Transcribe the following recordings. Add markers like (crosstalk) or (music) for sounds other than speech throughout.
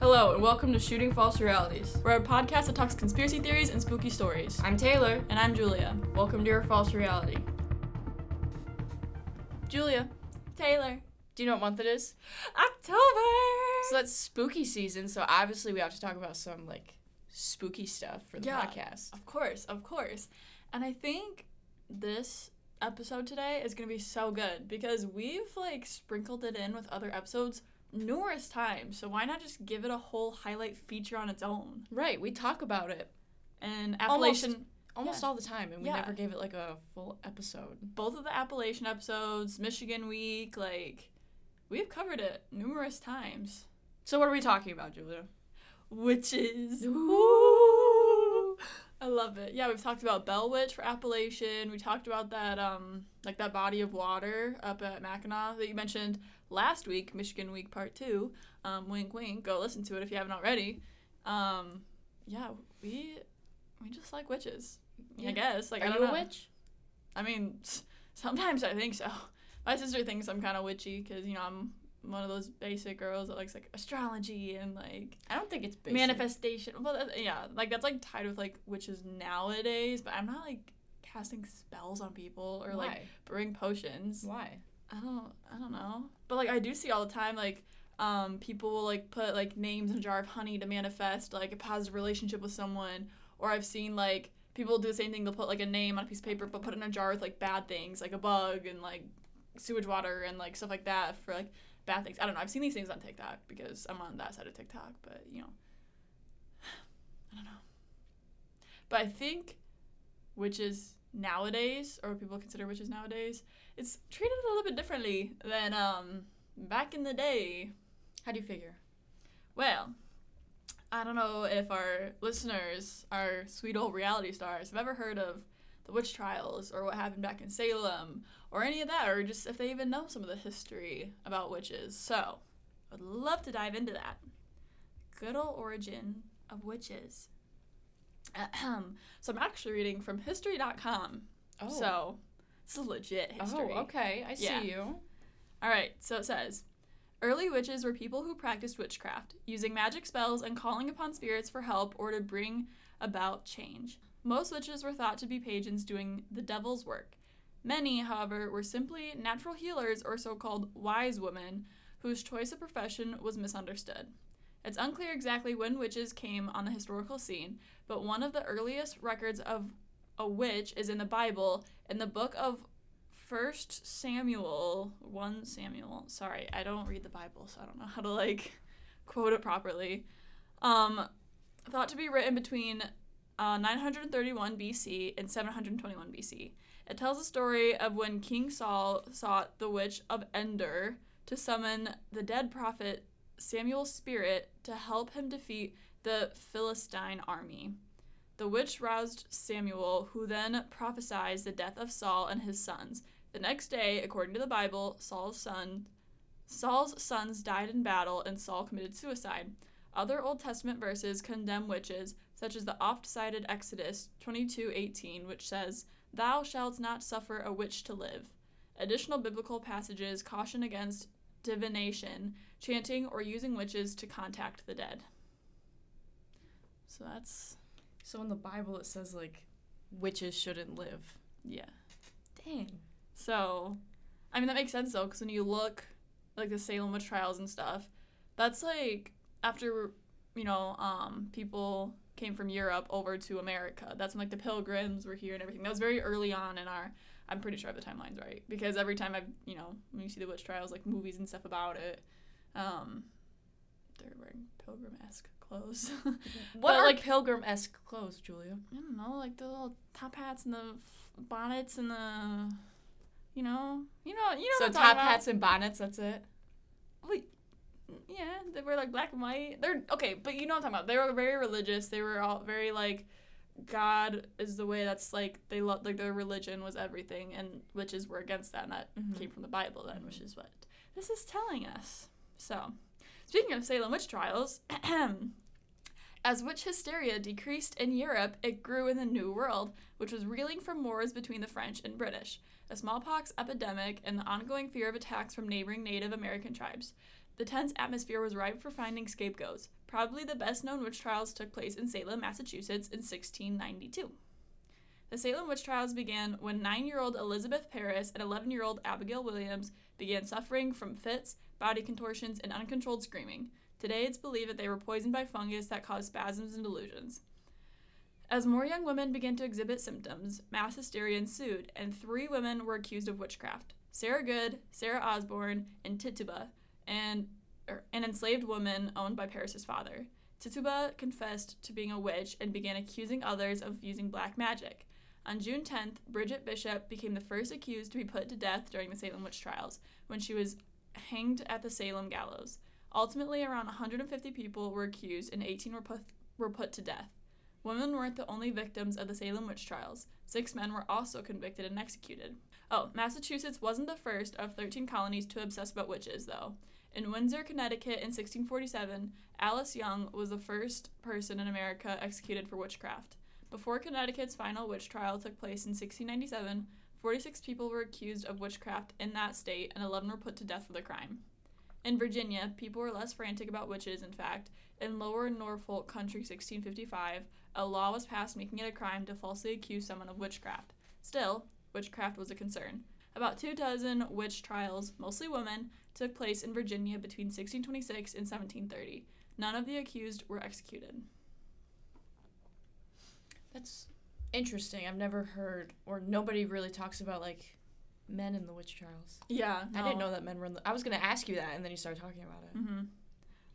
Hello, and welcome to Shooting False Realities. We're a podcast that talks conspiracy theories and spooky stories. I'm Taylor. And I'm Julia. Welcome to your false reality. Julia, Taylor, Do you know what month it is? October! So that's spooky season, so obviously we have to talk about some like spooky stuff for the Yeah. podcast. Of course, of course. And I think this episode today is going to be so good because we've like sprinkled it in with other episodes numerous times. So why not just give it a whole highlight feature on its own? Right, we talk about it And Almost. Appalachian almost Yeah. all the time and we Yeah. never gave it like a full episode. both of the Appalachian episodes, Michigan week, like we've covered it numerous times. So what are we talking about, Julia? Witches. Ooh. I love it. Yeah, we've talked about Bell Witch for Appalachian. We talked about that um like that body of water up at Mackinac that you mentioned last week, Michigan week part 2. Um wink wink, go listen to it if you haven't already. Um yeah, we we just like witches. I guess. Like are I don't you know. a witch? I mean, (laughs) sometimes I think so. (laughs) My sister thinks I'm kind of witchy because you know I'm one of those basic girls that likes like astrology and like I don't think it's basic. manifestation. Well, that, yeah, like that's like tied with like witches nowadays. But I'm not like casting spells on people or like brewing potions. Why? I don't, I don't know. But like I do see all the time like um people will like put like names in a jar of honey to manifest like a positive relationship with someone. Or I've seen like people do the same thing. They'll put like a name on a piece of paper, but put it in a jar with like bad things, like a bug and like sewage water and like stuff like that for like bad things. I don't know. I've seen these things on TikTok because I'm on that side of TikTok, but you know, (sighs) I don't know. But I think witches nowadays, or what people consider witches nowadays, it's treated a little bit differently than um back in the day. How do you figure? Well, I don't know if our listeners, our sweet old reality stars, have ever heard of the witch trials or what happened back in Salem or any of that, or just if they even know some of the history about witches. So, I'd love to dive into that. Good old origin of witches. Ahem. (clears throat) So, I'm actually reading from history.com. Oh. So, this is legit history. Oh, okay. I see Yeah. you. All right, so it says Early witches were people who practiced witchcraft, using magic spells and calling upon spirits for help or to bring about change. Most witches were thought to be pagans doing the devil's work. Many, however, were simply natural healers or so called wise women whose choice of profession was misunderstood. It's unclear exactly when witches came on the historical scene, but one of the earliest records of a witch is in the Bible in the book of First Samuel, one Samuel. Sorry, I don't read the Bible, so I don't know how to like (laughs) quote it properly. Um, thought to be written between uh, 931 BC and 721 BC. It tells the story of when King Saul sought the witch of Endor to summon the dead prophet Samuel's spirit to help him defeat the Philistine army. The witch roused Samuel, who then prophesied the death of Saul and his sons. The next day, according to the Bible, Saul's son Saul's sons died in battle and Saul committed suicide. Other Old Testament verses condemn witches, such as the oft-cited Exodus 22:18, which says, "Thou shalt not suffer a witch to live." Additional biblical passages caution against divination, chanting, or using witches to contact the dead. So that's So in the Bible it says like witches shouldn't live. yeah. Dang. So, I mean that makes sense though, because when you look like the Salem witch trials and stuff, that's like after you know um, people came from Europe over to America. That's when like the Pilgrims were here and everything. That was very early on in our. I'm pretty sure I have the timelines right because every time I've you know when you see the witch trials like movies and stuff about it, um, they're wearing pilgrim esque clothes. (laughs) What But, are like- pilgrim esque clothes, Julia? I don't know, like the little top hats and the bonnets and the, you know, you know, you know. so top hats and bonnets, that's it? Like, yeah, they were like black and white. They're okay, but you know what I'm talking about. They were very religious. They were all very like, God is the way. That's like they love like their religion was everything, and witches were against that, and that Mhm. came from the Bible then, which is what this is telling us. So, speaking of Salem witch trials, (clears throat) as witch hysteria decreased in Europe, it grew in the New World, which was reeling from wars between the French and British, a smallpox epidemic, and the ongoing fear of attacks from neighboring Native American tribes. The tense atmosphere was ripe for finding scapegoats. Probably the best known witch trials took place in Salem, Massachusetts in 1692. The Salem witch trials began when nine year old Elizabeth Parris and 11 year old Abigail Williams began suffering from fits, body contortions, and uncontrolled screaming. Today, it's believed that they were poisoned by fungus that caused spasms and delusions. As more young women began to exhibit symptoms, mass hysteria ensued, and three women were accused of witchcraft Sarah Good, Sarah Osborne, and Tituba, and er, an enslaved woman owned by Parris's father. Tituba confessed to being a witch and began accusing others of using black magic. On June 10th, Bridget Bishop became the first accused to be put to death during the Salem witch trials when she was hanged at the Salem gallows. Ultimately, around 150 people were accused and 18 were put, were put to death. Women weren't the only victims of the Salem witch trials. Six men were also convicted and executed. Oh, Massachusetts wasn't the first of 13 colonies to obsess about witches, though. In Windsor, Connecticut in 1647, Alice Young was the first person in America executed for witchcraft. Before Connecticut's final witch trial took place in 1697, 46 people were accused of witchcraft in that state and 11 were put to death for the crime. In Virginia, people were less frantic about witches, in fact. In Lower Norfolk Country 1655, a law was passed making it a crime to falsely accuse someone of witchcraft. Still, witchcraft was a concern. About two dozen witch trials, mostly women, took place in Virginia between 1626 and 1730. None of the accused were executed. That's interesting. I've never heard, or nobody really talks about like men in the witch trials. Yeah, I didn't know that men were in the. I was gonna ask you that, and then you started talking about it. Mm-hmm.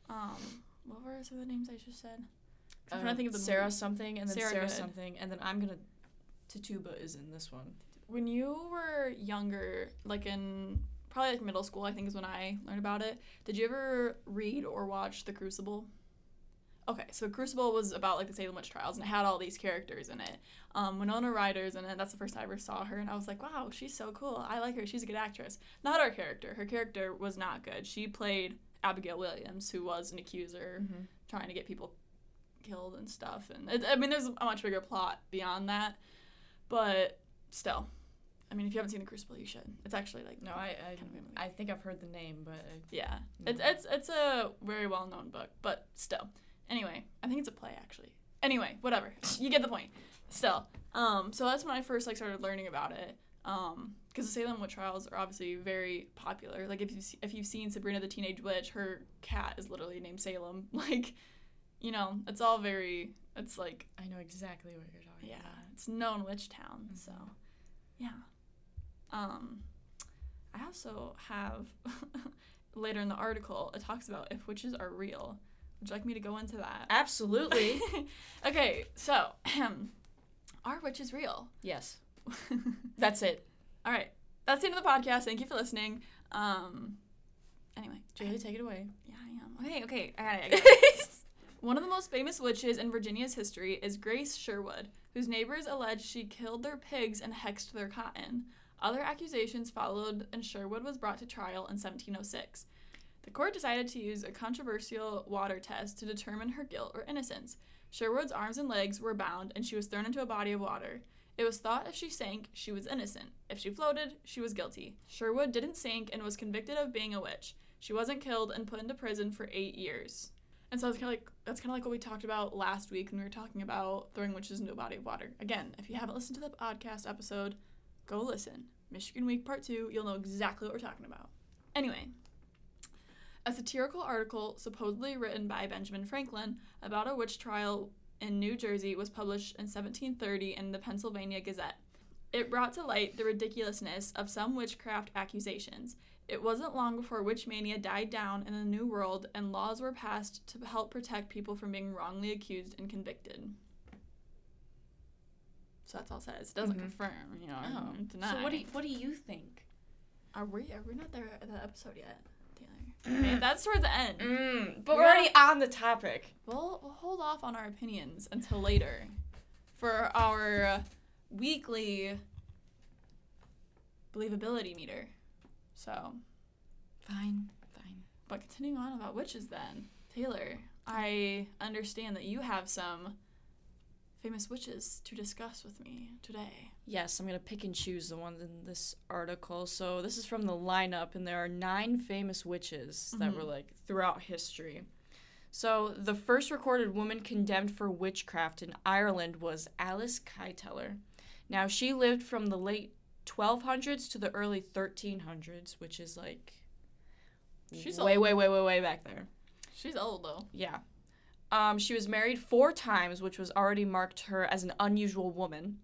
Um, what were some of the names I just said? I'm Um, trying to think of the Sarah movie. something, and then Sarah Sarah, something, and then I'm gonna. Tituba is in this one. When you were younger, like in probably like middle school, I think is when I learned about it. Did you ever read or watch The Crucible? Okay, so Crucible was about like the Salem witch trials, and it had all these characters in it. Um, Winona Ryder's in it. That's the first time I ever saw her, and I was like, wow, she's so cool. I like her. She's a good actress. Not her character. Her character was not good. She played Abigail Williams, who was an accuser Mm-hmm. trying to get people killed and stuff. And it, I mean, there's a much bigger plot beyond that, but still, I mean, if you haven't seen The Crucible, you should. It's actually like No, I I, kind of. I think I've heard the name, but I, yeah, no. it's it's it's a very well known book, but still. Anyway, I think it's a play actually. Anyway, whatever. (laughs) you get the point. Still, um, so that's when I first like started learning about it. Um, because the Salem witch trials are obviously very popular. Like if you if you've seen Sabrina the Teenage Witch, her cat is literally named Salem. (laughs) Like, you know, it's all very. It's like I know exactly what you're talking about. yeah, about. it's known witch town. So, Mhm. yeah. Um, I also have (laughs) later in the article it talks about if witches are real. Would you like me to go into that? Absolutely. (laughs) okay, so (clears throat) are witches real? yes. (laughs) That's it. All right, that's the end of the podcast. Thank you for listening. Um, anyway, Julie, take it away. yeah, I am. Okay, okay, I got it. I got it. (laughs) One of the most famous witches in Virginia's history is Grace Sherwood, whose neighbors allege she killed their pigs and hexed their cotton. Other accusations followed, and Sherwood was brought to trial in 1706. The court decided to use a controversial water test to determine her guilt or innocence. Sherwood's arms and legs were bound, and she was thrown into a body of water. It was thought if she sank, she was innocent. If she floated, she was guilty. Sherwood didn't sink and was convicted of being a witch. She wasn't killed and put into prison for eight years. And so it's kind of like that's kind of like what we talked about last week when we were talking about throwing witches into a body of water. Again, if you haven't listened to the podcast episode, go listen. Michigan Week Part Two, you'll know exactly what we're talking about. Anyway, a satirical article supposedly written by Benjamin Franklin about a witch trial in New Jersey was published in 1730 in the Pennsylvania Gazette. It brought to light the ridiculousness of some witchcraft accusations. It wasn't long before witch mania died down in the New World and laws were passed to help protect people from being wrongly accused and convicted. So that's all it says. It doesn't Mhm. confirm, you know, Oh. deny. So what do you, what do you think? Are we? Are we not there at the episode yet, Taylor? That's towards the end. Mm, but We're we're already on the topic. We'll, we'll hold off on our opinions until later for our weekly believability meter. So, Fine, fine. but continuing on about witches, then Taylor, I understand that you have some famous witches to discuss with me today. Yes, I'm gonna pick and choose the ones in this article. So this is from the lineup, and there are nine famous witches that Mhm. were like throughout history. So the first recorded woman condemned for witchcraft in Ireland was Alice Kyteler. Now she lived from the late 1200s to the early 1300s, which is like She's way, old. way, way, way, way back there. She's old though. Yeah. Um, she was married four times, which was already marked her as an unusual woman.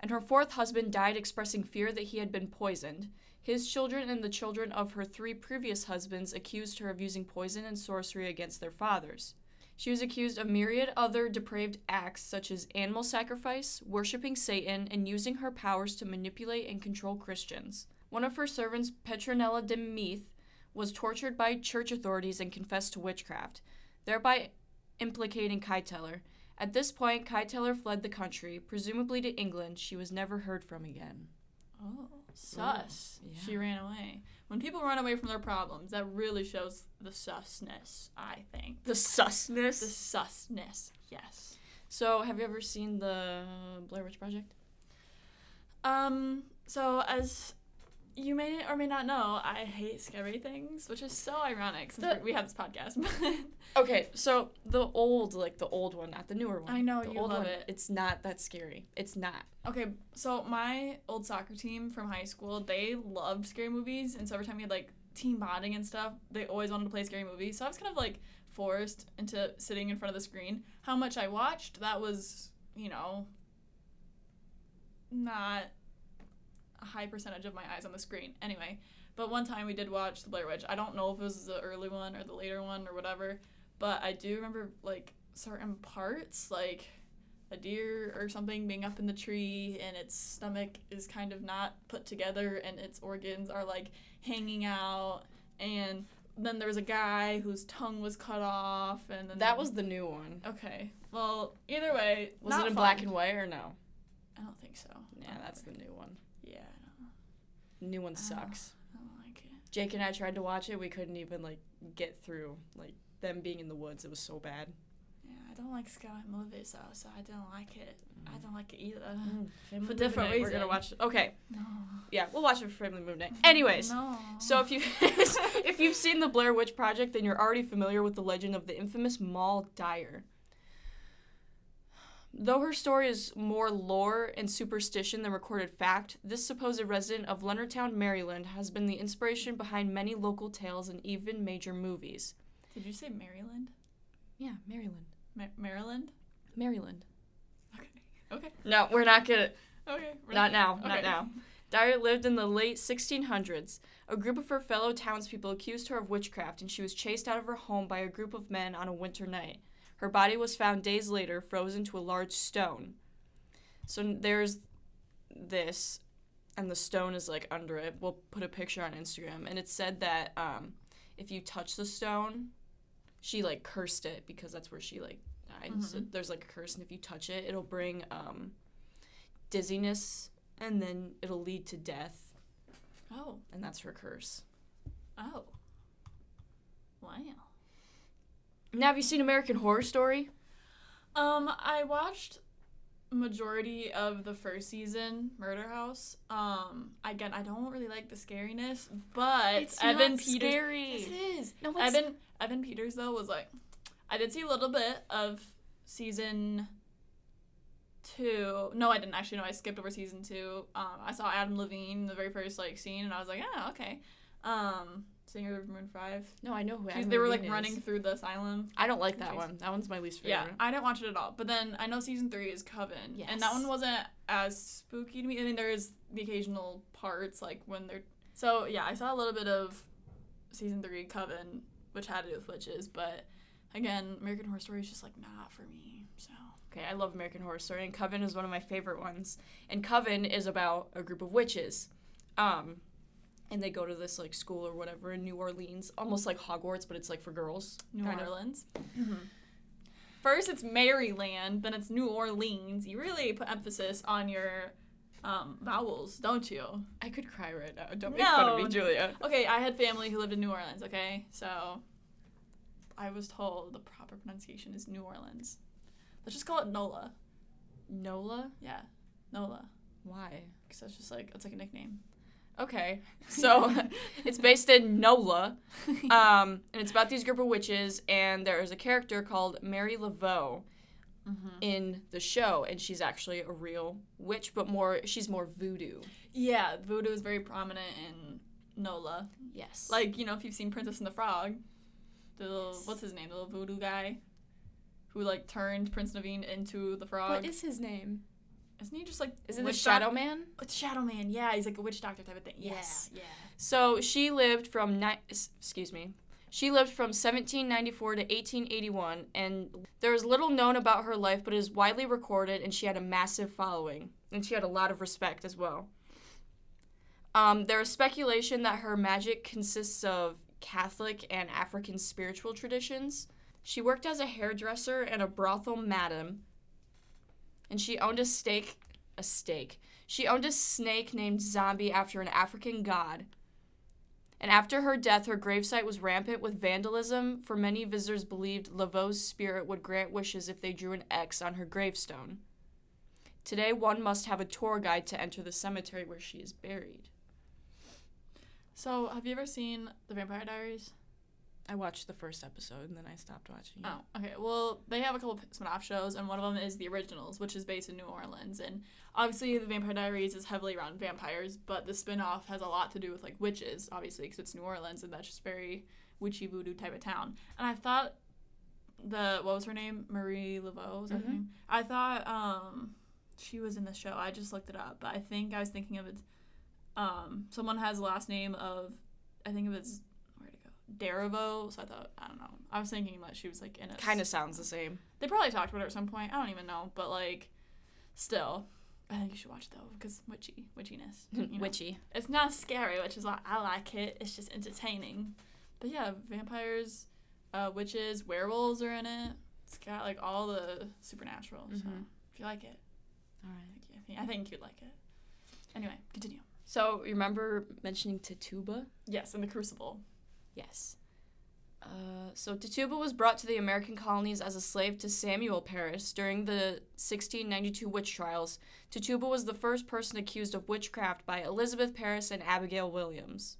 And her fourth husband died expressing fear that he had been poisoned. His children and the children of her three previous husbands accused her of using poison and sorcery against their fathers. She was accused of myriad other depraved acts such as animal sacrifice, worshipping Satan, and using her powers to manipulate and control Christians. One of her servants, Petronella de Meath, was tortured by church authorities and confessed to witchcraft, thereby implicating Kyteler. At this point, Kyteler fled the country, presumably to England. She was never heard from again. Oh, sus. yeah. She ran away. When people run away from their problems, that really shows the susness, I think. The susness. The susness, yes. So, have you ever seen the Blair Witch Project? Um, so as you may or may not know, I hate scary things, which is so ironic since The- we have this podcast. (laughs) Okay, so the old, like the old one, not the newer one. I know, the you old love one, it. It's not that scary. It's not. okay, so my old soccer team from high school, they loved scary movies, and so every time we had like team bonding and stuff, they always wanted to play scary movies. So I was kind of like forced into sitting in front of the screen. How much I watched, that was, you know, not high percentage of my eyes on the screen. Anyway, but one time we did watch The Blair Witch. I don't know if it was the early one or the later one or whatever, but I do remember like certain parts, like a deer or something being up in the tree and its stomach is kind of not put together and its organs are like hanging out and then there was a guy whose tongue was cut off and then That was the new one. okay well either way Was it in fun. black and white or no? i don't think so Yeah, that's the new one. yeah I don't, The new one oh, sucks. I don't like it Jake and I tried to watch it. We couldn't even like get through like them being in the woods. It was so bad. yeah i don't like scary movies though so i don't like it i mm. don't like it either mm, (laughs) Family For different night, We're gonna watch. Okay, no yeah, we'll watch it for family movie night. (laughs) Anyways, no so if you (laughs) if you've seen the Blair Witch Project, then you're already familiar with the legend of the infamous Moll Dyer. Though her story is more lore and superstition than recorded fact, this supposed resident of Leonardtown, Maryland, has been the inspiration behind many local tales and even major movies. did you say maryland Yeah, Maryland. Ma- maryland Maryland. okay okay No, we're not gonna. okay Not now. okay. Not now. Dyer lived in the late 1600s. A group of her fellow townspeople accused her of witchcraft, and she was chased out of her home by a group of men on a winter night. Her body was found days later, frozen to a large stone. So there's this, and the stone is like under it. We'll put a picture on Instagram, and it said that um, if you touch the stone, she like cursed it because that's where she like died. So there's like a curse, and if you touch it, it'll bring um, dizziness, and then it'll lead to death, oh and that's her curse. Oh. Wow. Now, have you seen American Horror Story? Um, I watched majority of the first season, Murder House. Um, again, I don't really like the scariness, but Evan Peters. scary. Yes, it is. No, it's Evan Evan Peters though was like, I did see a little bit of season two. No, I didn't actually. No, I skipped over season two. Um, I saw Adam Levine the very first like scene, and I was like, oh, okay. Um, singer of Maroon Five. No, I know who. She's- Adam they were Levine like is. running through the asylum. I don't like that one. That one's my least favorite. Yeah. I didn't watch it at all. But then I know season three is Coven, and that one wasn't as spooky to me. I mean, there's the occasional parts like when they're. So yeah, I saw a little bit of season three Coven, which had to do with witches, but again, American Horror Story is just like not for me. So Okay, I love American Horror Story, and Coven is one of my favorite ones. And Coven is about a group of witches, um, and they go to this like school or whatever in New Orleans, almost like Hogwarts, but it's like for girls. New kind. Orleans. First, it's Maryland, then it's New Orleans. You really put emphasis on your um, vowels, don't you? I could cry right now. Don't make fun of me, Julia. Okay, I had family who lived in New Orleans, okay? So I was told the proper pronunciation is New Orleans. Let's just call it NOLA. Nola? Yeah, NOLA. Why? Because that's just like, it's like a nickname. Okay. So (laughs) it's based in NOLA. (laughs) Um, and it's about these group of witches, and there is a character called Mary Laveau Mm-hmm. in the show, and she's actually a real witch, but more she's more voodoo. Yeah, voodoo is very prominent in NOLA. Yes. Like, you know, if you've seen Princess and the Frog, the little, Yes. what's his name? The little voodoo guy who, like, turned Prince Naveen into the frog. what is his name? Isn't he just, like, Is it the Shadow doc- Man? It's Shadow Man, yeah. He's, like, a witch doctor type of thing. Yes. Yeah, yeah. So she lived from ni- excuse me. She lived from 1794 to 1881, and there is little known about her life, but it is widely recorded, and she had a massive following, and she had a lot of respect as well. Um, there is speculation that her magic consists of Catholic and African spiritual traditions. She worked as a hairdresser and a brothel madam, and she owned a stake, a stake. She owned a snake named Zombie after an African god. And after her death, her gravesite was rampant with vandalism, for many visitors believed Laveau's spirit would grant wishes if they drew an X on her gravestone. Today, one must have a tour guide to enter the cemetery where she is buried. So, have you ever seen The Vampire Diaries? I watched the first episode and then I stopped watching. it. Oh, okay. Well, they have a couple spin-off shows, and one of them is The Originals, which is based in New Orleans. And obviously, The Vampire Diaries is heavily around vampires, but the spin-off has a lot to do with like witches, obviously, because it's New Orleans, and that's just very witchy voodoo type of town. And I thought the what was her name, Marie Laveau, was that her name? I thought um she was in the show. I just looked it up, but I think I was thinking of it. Um, someone has the last name of, I think of it's where'd it go, Deveraux. So I thought I don't know. I was thinking that she was like in it. Kind of sounds the same. They probably talked about it at some point. I don't even know, but like, still, I think you should watch it though because witchy, witchiness. (laughs) you know. Witchy. It's not scary, which is why I like it. It's just entertaining. But yeah, vampires, uh, witches, werewolves are in it. It's got like all the supernatural. So Mhm. if you like it, All right. I think, I think you'd like it. Anyway, continue. So, you remember mentioning Tituba? Yes, in the Crucible. Yes. Uh, so Tituba was brought to the American colonies as a slave to Samuel Parris during the 1692 witch trials. Tituba was the first person accused of witchcraft by Elizabeth Parris and Abigail Williams.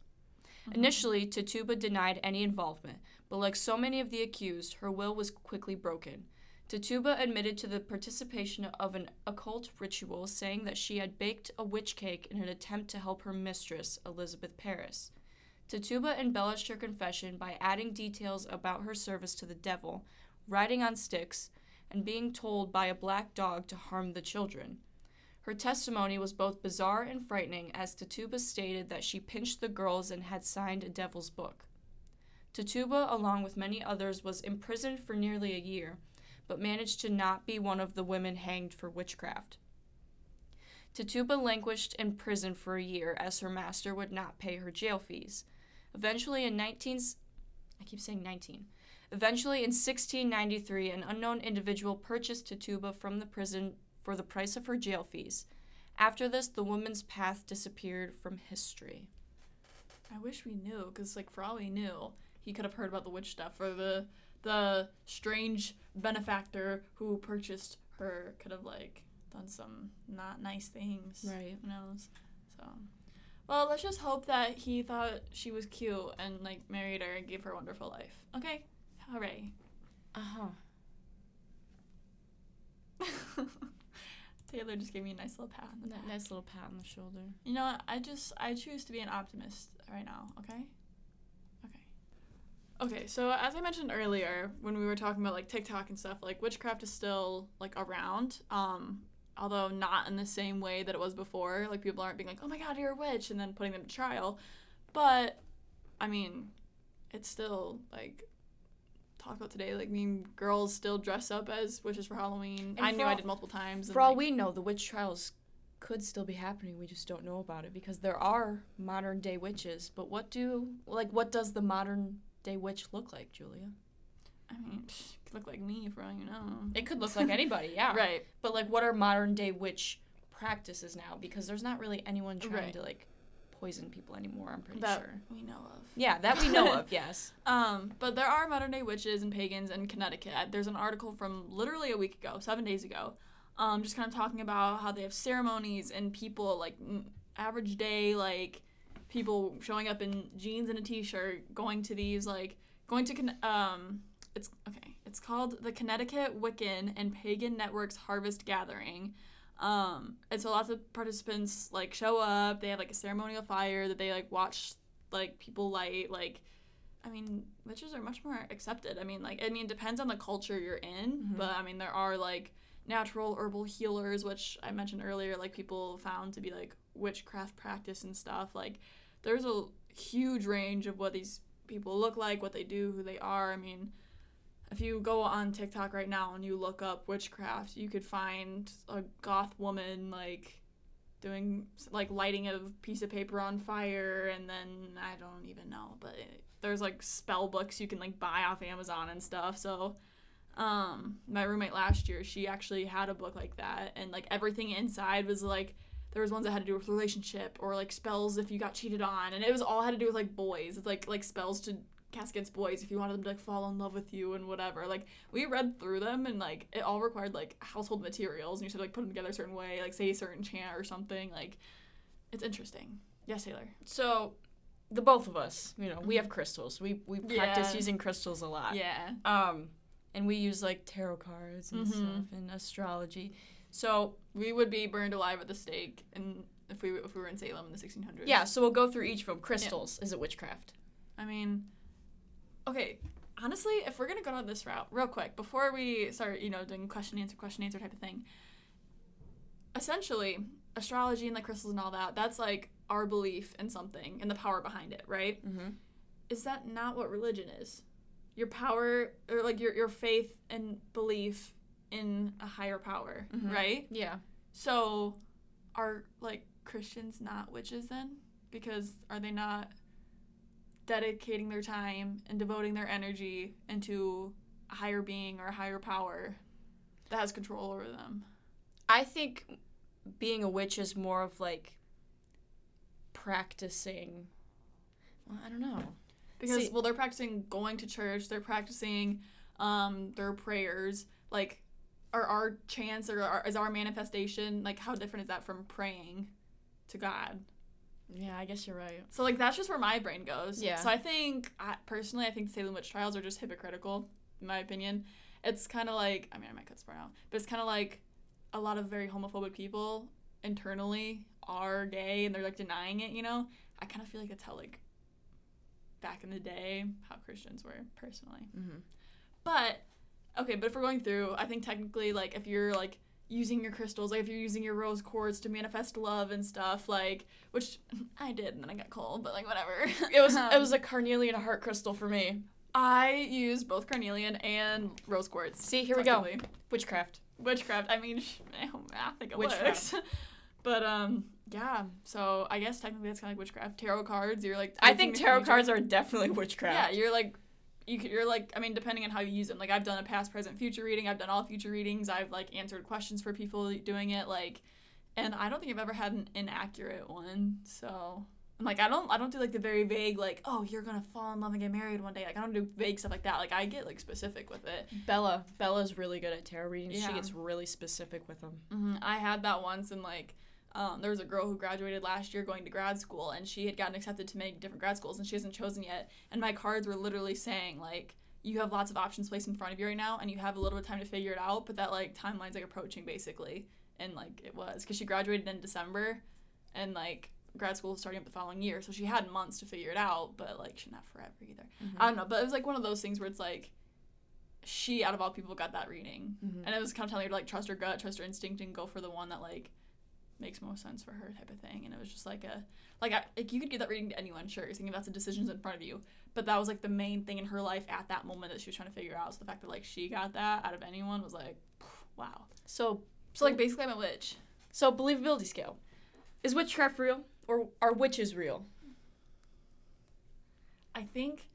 Initially, Tituba denied any involvement, but like so many of the accused, her will was quickly broken. Tituba admitted to the participation of an occult ritual, saying that she had baked a witch cake in an attempt to help her mistress, Elizabeth Parris. Tituba embellished her confession by adding details about her service to the devil, riding on sticks, and being told by a black dog to harm the children. Her testimony was both bizarre and frightening, as Tituba stated that she pinched the girls and had signed a devil's book. Tituba, along with many others, was imprisoned for nearly a year, but managed to not be one of the women hanged for witchcraft. Tituba languished in prison for a year as her master would not pay her jail fees. Eventually, in 19, I keep saying 19. Eventually, in 1693, an unknown individual purchased Tituba from the prison for the price of her jail fees. After this, the woman's path disappeared from history. I wish we knew, because like for all we knew, he could have heard about the witch stuff, or the the strange benefactor who purchased her could have like done some not nice things. Right. Who knows? So, well, let's just hope that he thought she was cute and like married her and gave her a wonderful life. Okay, hooray! Uh huh. (laughs) Taylor just gave me a nice little pat on the back. Nice little pat on the shoulder. You know what? I just I choose to be an optimist right now, okay? Okay. Okay, so as I mentioned earlier when we were talking about like TikTok and stuff, like witchcraft is still like around. Um although not in the same way that it was before. Like people aren't being like, "Oh my god, you're a witch," and then putting them to trial. But I mean, it's still like talk about today. Like, I mean, girls still dress up as witches for Halloween. And I for knew I did multiple times. and, For all like- we know, the witch trials could still be happening. We just don't know about it because there are modern day witches. But what do like what does the modern day witch look like, Julia? I mean, psh, could look like me for all you know. It could look like anybody, yeah. (laughs) Right. But like, what are modern day witch practices now? Because there's not really anyone trying Right. to like poison people anymore. I'm pretty that sure. we know of. Yeah, that we know of. (laughs) Yes. Um, but there are modern day witches and pagans in Connecticut. There's an article from literally a week ago, seven days ago, um, just kind of talking about how they have ceremonies and people like average day like people showing up in jeans and a t-shirt, going to these like going to con- um it's okay. It's called the Connecticut Wiccan and Pagan Networks Harvest Gathering. Um, and so lots of participants like show up. They have like a ceremonial fire that they like watch like people light. Like, I mean, witches are much more accepted. I mean, like, I mean, it depends on the culture you're in, Mhm. but I mean, there are like natural herbal healers, which I mentioned earlier. Like, people found to be like witchcraft practice and stuff. Like, there's a huge range of what these people look like, what they do, who they are. I mean, if you go on TikTok right now and you look up witchcraft, you could find a goth woman like doing like lighting a piece of paper on fire and then I don't even know, but it, there's like spell books you can like buy off Amazon and stuff. So um my roommate last year, she actually had a book like that and like everything inside was like there was ones that had to do with relationship or like spells if you got cheated on and it was all had to do with like boys. It's like like spells to against boys if you wanted them to like fall in love with you and whatever. Like we read through them and like it all required like household materials and you should like put them together a certain way, like say a certain chant or something. Like it's interesting. Yes, Taylor. So, the both of us, you know, we have crystals. We we practice Yeah. using crystals a lot. Yeah. Um, and we use like tarot cards and Mhm. stuff and astrology. So We would be burned alive at the stake and if we if we were in Salem in the 1600s. yeah, so we'll go through each of them. Crystals is it witchcraft? I mean, okay. Honestly, if we're gonna go down this route, real quick, before we start, you know, doing question answer question answer type of thing. Essentially, astrology and like crystals and all that, that's like our belief in something and the power behind it, right? Mm-hmm. Is that not what religion is? Your power or like your your faith and belief in a higher power, Mhm. right? Yeah. So, are like Christians not witches then? Because are they not dedicating their time and devoting their energy into a higher being or a higher power that has control over them? I think being a witch is more of like practicing. Well, I don't know. Because See- well, they're practicing going to church. They're practicing um, their prayers. Like, are our chants or our, is our manifestation like how different is that from praying to God? Yeah, I guess you're right. So like that's just where my brain goes. Yeah. So I think I, personally, I think Salem witch trials are just hypocritical, in my opinion. It's kind of like I mean I might cut this part out, but it's kind of like a lot of very homophobic people internally are gay and they're like denying it. You know, I kind of feel like that's how like back in the day how Christians were personally. Mm-hmm. But okay, but if we're going through, I think technically, like if you're like using your crystals, like if you're using your rose quartz to manifest love and stuff, like which (laughs) I did, and then I got cold, but like whatever. It was it Um, was a carnelian heart crystal for me. I used both carnelian and rose quartz. See, here we go. Witchcraft. Witchcraft. I mean, I think it Witchcraft. works. (laughs) but um, yeah. So I guess technically that's kind of like witchcraft. Tarot cards. You're like. I think tarot cards are definitely witchcraft. Yeah, you're like, you could, you're like, I mean, depending on how you use them. Like, I've done a past, present, future reading. I've done all future readings. I've like answered questions for people doing it. Like, and I don't think I've ever had an inaccurate one. So, I'm like, I don't, I don't do like the very vague, like, oh, you're gonna fall in love and get married one day. Like, I don't do vague stuff like that. Like, I get like specific with it. Bella. Bella's really good at tarot readings. She gets really specific with them. hmm I had that once, and like, um, there was a girl who graduated last year going to grad school, and she had gotten accepted to many different grad schools, and she hasn't chosen yet. And my cards were literally saying like, you have lots of options placed in front of you right now, and you have a little bit of time to figure it out, but that like timeline's like approaching basically, and like it was because she graduated in December, and like grad school was starting up the following year, so she had months to figure it out, but like she not forever either. Mm-hmm. I don't know, but it was like one of those things where it's like. She, out of all people, got that reading. Mhm. And it was kind of telling her to like trust her gut, trust her instinct, and go for the one that like makes most sense for her type of thing. And it was just like a like I, like you could give that reading to anyone, sure, you're thinking that's the decisions in front of you. But that was like the main thing in her life at that moment that she was trying to figure out. So the fact that like she got that out of anyone was like, wow. So So like basically I'm a witch. so believability scale. Is witchcraft real? Or are witches real? I think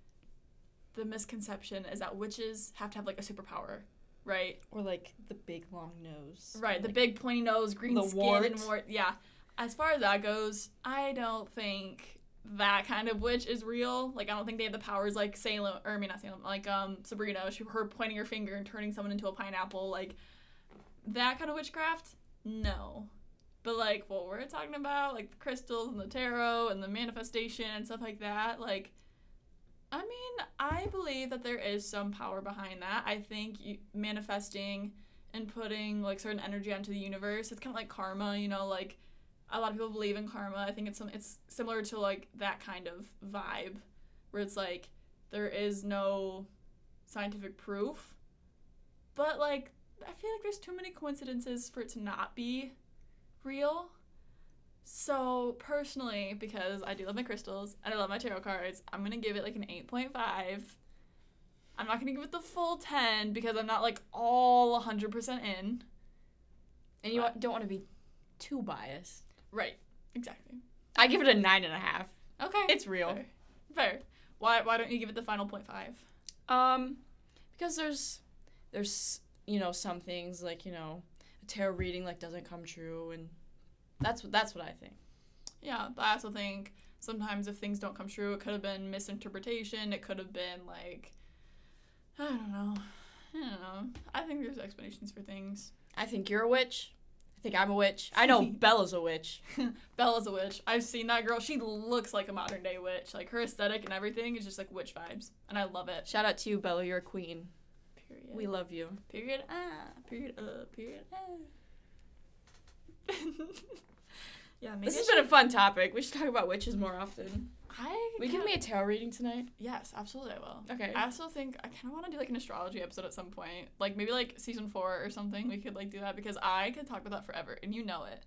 the misconception is that witches have to have like a superpower, right? Or like the big long nose. Right, the Like, big pointy nose, green skin, and wart. wart. Yeah. As far as that goes, I don't think that kind of witch is real. Like, I don't think they have the powers like Salem, or I mean, not Salem, like um Sabrina, she, her pointing her finger and turning someone into a pineapple. Like, that kind of witchcraft, no. But like what we're talking about, like the crystals and the tarot and the manifestation and stuff like that, like I mean, I believe that there is some power behind that. I think you, manifesting and putting like certain energy onto the universe, it's kind of like karma, you know, like a lot of people believe in karma. I think it's some it's similar to like that kind of vibe where it's like there is no scientific proof, but like I feel like there's too many coincidences for it to not be real. So personally, because I do love my crystals and I love my tarot cards, I'm gonna give it like an 8.5. I'm not gonna give it the full 10 because I'm not like all 100% in. And you But- don't want to be too biased. Right. Exactly. I give it a nine and a half. Okay. It's real. Fair. Fair. Why why don't you give it the final five? Um, because there's there's you know some things like you know a tarot reading like doesn't come true, and that's what that's what I think. Yeah, I also think sometimes if things don't come true, it could have been misinterpretation. It could have been like, I don't know. I don't know. I think there's explanations for things. I think you're a witch. I think I'm a witch. I know (laughs) Bella's a witch. Bella's a witch. I've seen that girl. She looks like a modern day witch. Like her aesthetic and everything is just like witch vibes, and I love it. Shout out to you, Bella. You're a queen. Period. We love you. period. Ah. Period. Uh. Period. Ah. (laughs) yeah. Maybe This has should- been a fun topic. We should talk about witches more often. I. we give me a tarot reading tonight? Yes, absolutely. I will. Okay. I also think I kind of want to do like an astrology episode at some point, like maybe like season four or something. We could like do that because I could talk about that forever, and you know it.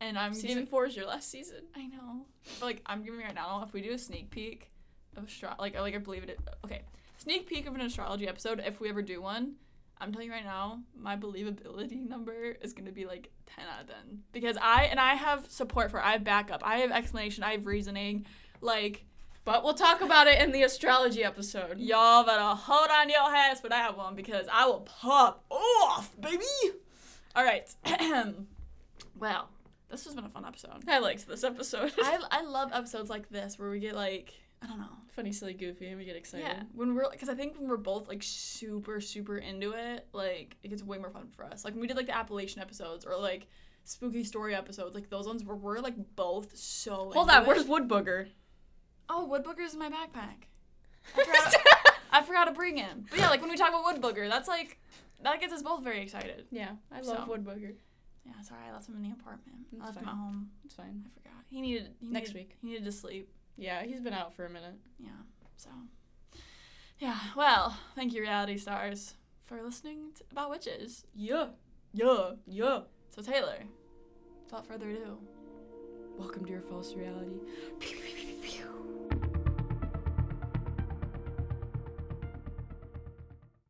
And I'm Season giving, four is your last season. I know, but like I'm giving right now. If we do a sneak peek of astro, like like I believe it. Okay, sneak peek of an astrology episode. If we ever do one, I'm telling you right now, my believability (laughs) number is gonna be like ten out of ten because I and I have support for. it. I have backup. I have explanation. I have reasoning. Like But we'll talk about it in the astrology episode. Y'all better hold on your hats for that one because I will pop off, baby. All right. (clears throat) well, this has been a fun episode. I liked this episode. (laughs) I, I love episodes like this where we get like I don't know. Funny, silly, goofy, and we get excited. Yeah, when we're because I think when we're both like super super into it, like it gets way more fun for us. Like when we did like the Appalachian episodes or like spooky story episodes, like those ones where we're like both so. Hold on, it. where's Wood Booger? Oh, wood booger's in my backpack. (laughs) I forgot, I forgot to bring him. But yeah, like when we talk about wood booger, that's like that gets us both very excited. yeah, I love So. Wood Booger. Yeah, sorry, I left him in the apartment. I left him at home. It's fine. I forgot. He needed he Next needed- week. He needed to sleep. Yeah, he's been out for a minute. Yeah. So. Yeah. Well, thank you, reality stars, for listening to, about witches. Yeah, Yeah. yeah. So Taylor, without further ado. Welcome to your false reality.